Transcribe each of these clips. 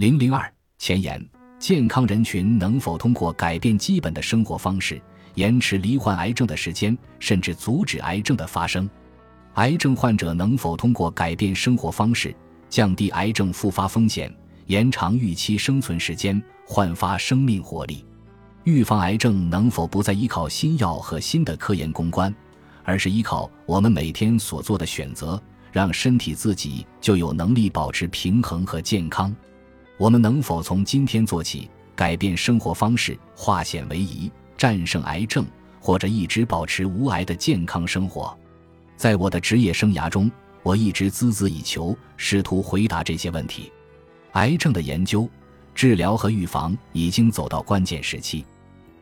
零零二前言：健康人群能否通过改变基本的生活方式，延迟罹患癌症的时间，甚至阻止癌症的发生？癌症患者能否通过改变生活方式，降低癌症复发风险，延长预期生存时间，焕发生命活力？预防癌症能否不再依靠新药和新的科研攻关，而是依靠我们每天所做的选择，让身体自己就有能力保持平衡和健康？我们能否从今天做起，改变生活方式，化险为夷，战胜癌症，或者一直保持无癌的健康生活？在我的职业生涯中，我一直孜孜以求，试图回答这些问题。癌症的研究。治疗和预防已经走到关键时期，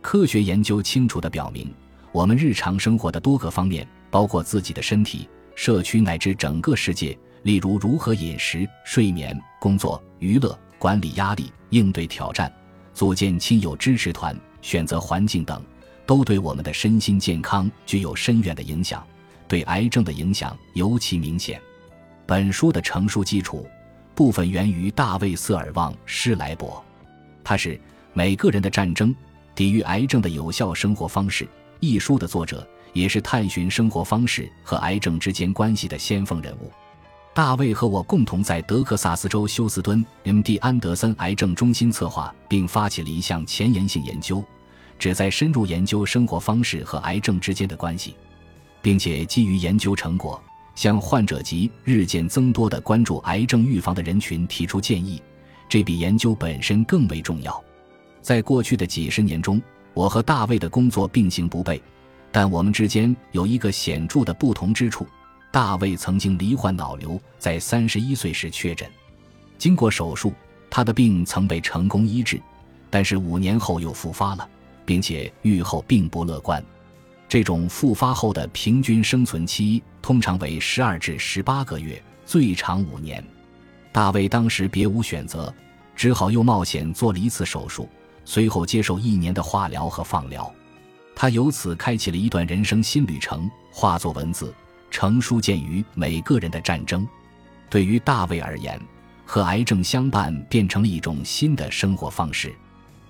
科学研究清楚地表明，我们日常生活的多个方面，包括自己的身体、社区乃至整个世界，例如如何饮食、睡眠、工作、娱乐、管理压力、应对挑战、组建亲友支持团、选择环境等，都对我们的身心健康具有深远的影响，对癌症的影响尤其明显。本书的成书基础。部分源于大卫·瑟尔旺·施莱伯，他是《每个人的战争：抵御癌症的有效生活方式》一书的作者，也是探寻生活方式和癌症之间关系的先锋人物。大卫和我共同在德克萨斯州休斯敦 M.D. 安德森癌症中心策划并发起了一项前沿性研究，旨在深入研究生活方式和癌症之间的关系，并且基于研究成果。向患者及日渐增多的关注癌症预防的人群提出建议，这比研究本身更为重要。在过去的几十年中，我和大卫的工作并行不悖，但我们之间有一个显著的不同之处：大卫曾经罹患脑瘤，在三十一岁时确诊，经过手术，他的病曾被成功医治，但是五年后又复发了，并且愈后并不乐观。这种复发后的平均生存期通常为十二至十八个月，最长五年。大卫当时别无选择，只好又冒险做了一次手术，随后接受一年的化疗和放疗。他由此开启了一段人生新旅程，化作文字，成书见于《每个人的战争》。对于大卫而言，和癌症相伴变成了一种新的生活方式。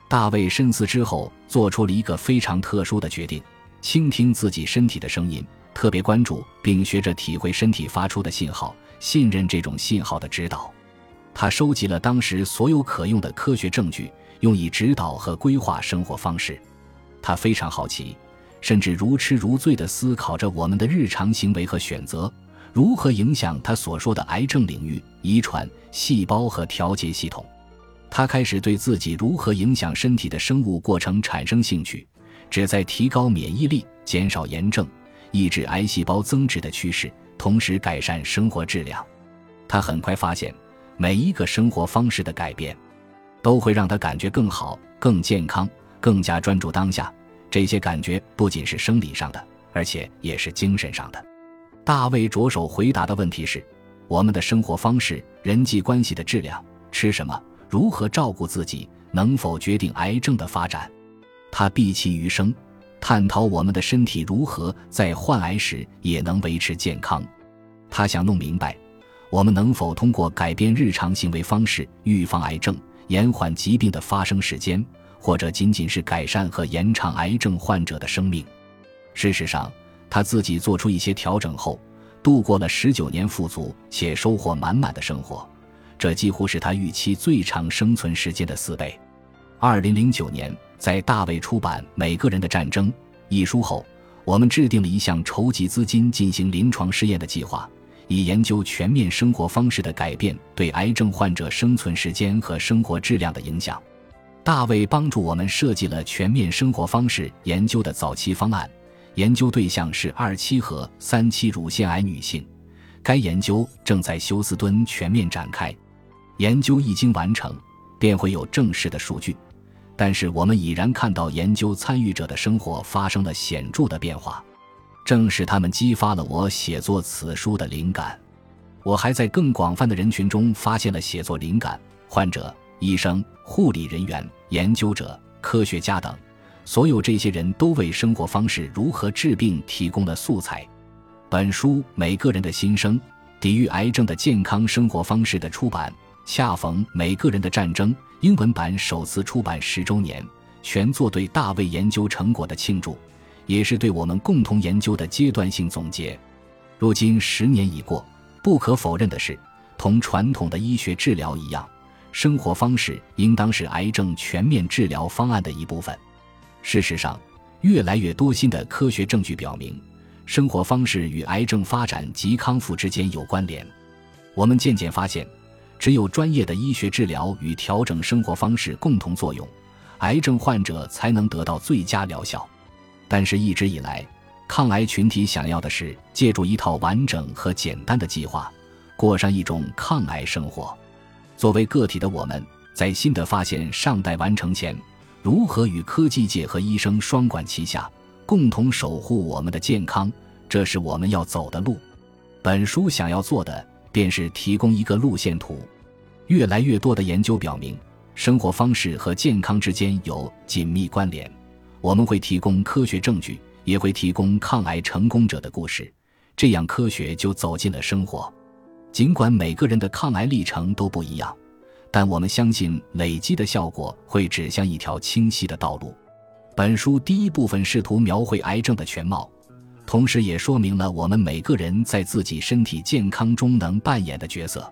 大卫深思之后，做出了一个非常特殊的决定。倾听自己身体的声音，特别关注并学着体会身体发出的信号，信任这种信号的指导。他收集了当时所有可用的科学证据，用以指导和规划生活方式。他非常好奇，甚至如痴如醉地思考着我们的日常行为和选择如何影响他所说的癌症领域、遗传、细胞和调节系统。他开始对自己如何影响身体的生物过程产生兴趣。旨在提高免疫力、减少炎症、抑制癌细胞增殖的趋势，同时改善生活质量。他很快发现，每一个生活方式的改变，都会让他感觉更好、更健康、更加专注当下。这些感觉不仅是生理上的，而且也是精神上的。大卫着手回答的问题是：我们的生活方式、人际关系的质量、吃什么、如何照顾自己，能否决定癌症的发展？他毕其余生，探讨我们的身体如何在患癌时也能维持健康。他想弄明白，我们能否通过改变日常行为方式预防癌症、延缓疾病的发生时间，或者仅仅是改善和延长癌症患者的生命。事实上，他自己做出一些调整后，度过了十九年富足且收获满满的生活，这几乎是他预期最长生存时间的四倍。二零零九年。在大卫出版《每个人的战争》一书后，我们制定了一项筹集资金进行临床试验的计划，以研究全面生活方式的改变对癌症患者生存时间和生活质量的影响。大卫帮助我们设计了全面生活方式研究的早期方案，研究对象是二期和三期乳腺癌女性。该研究正在休斯敦全面展开，研究一经完成，便会有正式的数据。但是我们已然看到研究参与者的生活发生了显著的变化，正是他们激发了我写作此书的灵感。我还在更广泛的人群中发现了写作灵感：患者、医生、护理人员、研究者、科学家等，所有这些人都为生活方式如何治病提供了素材。本书《每个人的心声：抵御癌症的健康生活方式》的出版。恰逢《每个人的战争》英文版首次出版十周年，全作对大卫研究成果的庆祝，也是对我们共同研究的阶段性总结。如今十年已过，不可否认的是，同传统的医学治疗一样，生活方式应当是癌症全面治疗方案的一部分。事实上，越来越多新的科学证据表明，生活方式与癌症发展及康复之间有关联。我们渐渐发现。只有专业的医学治疗与调整生活方式共同作用，癌症患者才能得到最佳疗效。但是，一直以来，抗癌群体想要的是借助一套完整和简单的计划，过上一种抗癌生活。作为个体的我们，在新的发现尚待完成前，如何与科技界和医生双管齐下，共同守护我们的健康，这是我们要走的路。本书想要做的。便是提供一个路线图。越来越多的研究表明，生活方式和健康之间有紧密关联。我们会提供科学证据，也会提供抗癌成功者的故事，这样科学就走进了生活。尽管每个人的抗癌历程都不一样，但我们相信累积的效果会指向一条清晰的道路。本书第一部分试图描绘癌症的全貌。同时也说明了我们每个人在自己身体健康中能扮演的角色。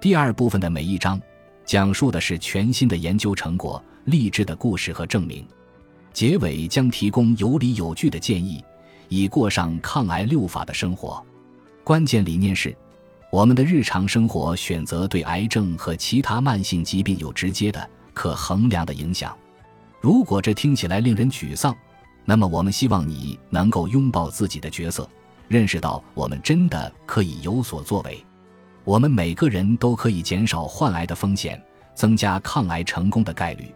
第二部分的每一章，讲述的是全新的研究成果、励志的故事和证明。结尾将提供有理有据的建议，以过上抗癌六法的生活。关键理念是，我们的日常生活选择对癌症和其他慢性疾病有直接的、可衡量的影响。如果这听起来令人沮丧，那么，我们希望你能够拥抱自己的角色，认识到我们真的可以有所作为。我们每个人都可以减少患癌的风险，增加抗癌成功的概率。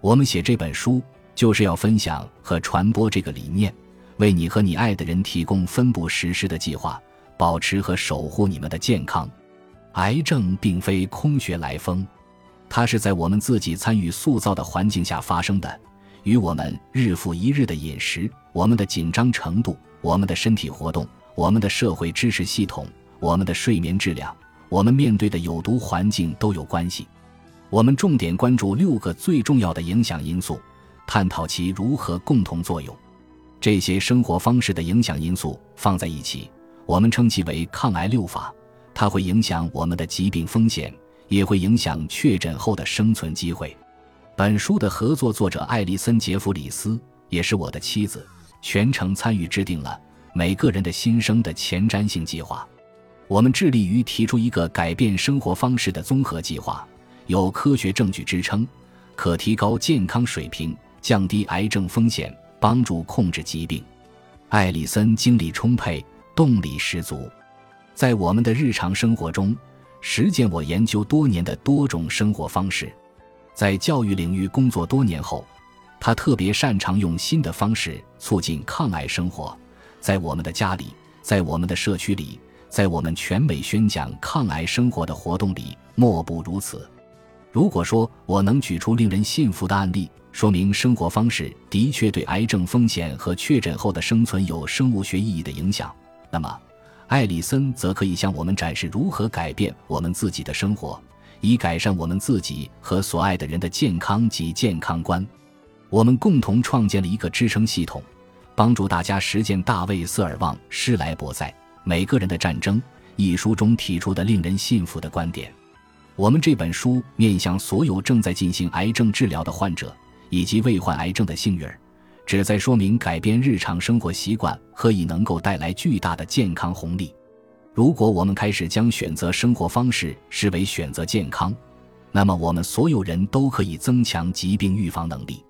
我们写这本书就是要分享和传播这个理念，为你和你爱的人提供分步实施的计划，保持和守护你们的健康。癌症并非空穴来风，它是在我们自己参与塑造的环境下发生的。与我们日复一日的饮食、我们的紧张程度、我们的身体活动、我们的社会知识系统、我们的睡眠质量、我们面对的有毒环境都有关系。我们重点关注六个最重要的影响因素，探讨其如何共同作用。这些生活方式的影响因素放在一起，我们称其为抗癌六法。它会影响我们的疾病风险，也会影响确诊后的生存机会。本书的合作作者艾丽森·杰弗里斯也是我的妻子，全程参与制定了每个人的新生的前瞻性计划。我们致力于提出一个改变生活方式的综合计划，有科学证据支撑，可提高健康水平，降低癌症风险，帮助控制疾病。艾丽森精力充沛，动力十足，在我们的日常生活中实践我研究多年的多种生活方式。在教育领域工作多年后，他特别擅长用新的方式促进抗癌生活。在我们的家里，在我们的社区里，在我们全美宣讲抗癌生活的活动里，莫不如此。如果说我能举出令人信服的案例，说明生活方式的确对癌症风险和确诊后的生存有生物学意义的影响，那么艾里森则可以向我们展示如何改变我们自己的生活。以改善我们自己和所爱的人的健康及健康观，我们共同创建了一个支撑系统，帮助大家实践大卫·瑟尔旺·施莱伯在《每个人的战争》一书中提出的令人信服的观点。我们这本书面向所有正在进行癌症治疗的患者以及未患癌症的幸运儿，旨在说明改变日常生活习惯何以能够带来巨大的健康红利。如果我们开始将选择生活方式视为选择健康，那么我们所有人都可以增强疾病预防能力。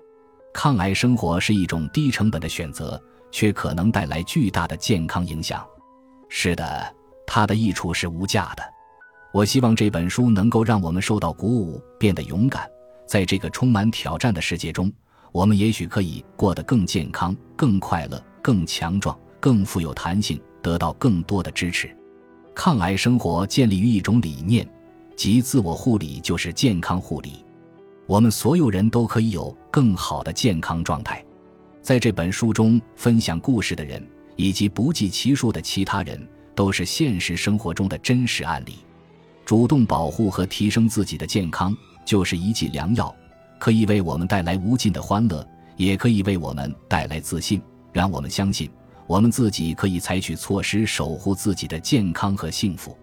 抗癌生活是一种低成本的选择，却可能带来巨大的健康影响。是的，它的益处是无价的。我希望这本书能够让我们受到鼓舞，变得勇敢。在这个充满挑战的世界中，我们也许可以过得更健康、更快乐、更强壮、更富有弹性，得到更多的支持。抗癌生活建立于一种理念，即自我护理就是健康护理。我们所有人都可以有更好的健康状态。在这本书中分享故事的人，以及不计其数的其他人，都是现实生活中的真实案例。主动保护和提升自己的健康，就是一剂良药，可以为我们带来无尽的欢乐，也可以为我们带来自信，让我们相信我们自己可以采取措施守护自己的健康和幸福。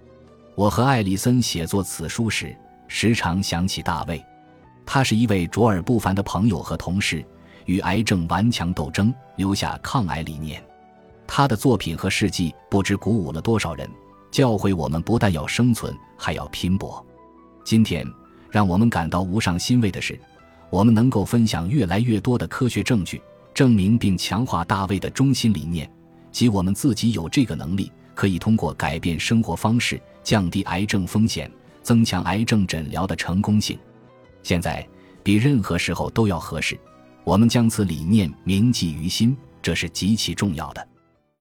我和艾丽森写作此书时，时常想起大卫，他是一位卓尔不凡的朋友和同事，与癌症顽强斗争，留下抗癌理念。他的作品和事迹不知鼓舞了多少人。教会我们不但要生存，还要拼搏。今天，让我们感到无上欣慰的是，我们能够分享越来越多的科学证据，证明并强化大卫的中心理念，即我们自己有这个能力，可以通过改变生活方式，降低癌症风险，增强癌症诊疗的成功性。现在比任何时候都要合适，我们将此理念铭记于心，这是极其重要的。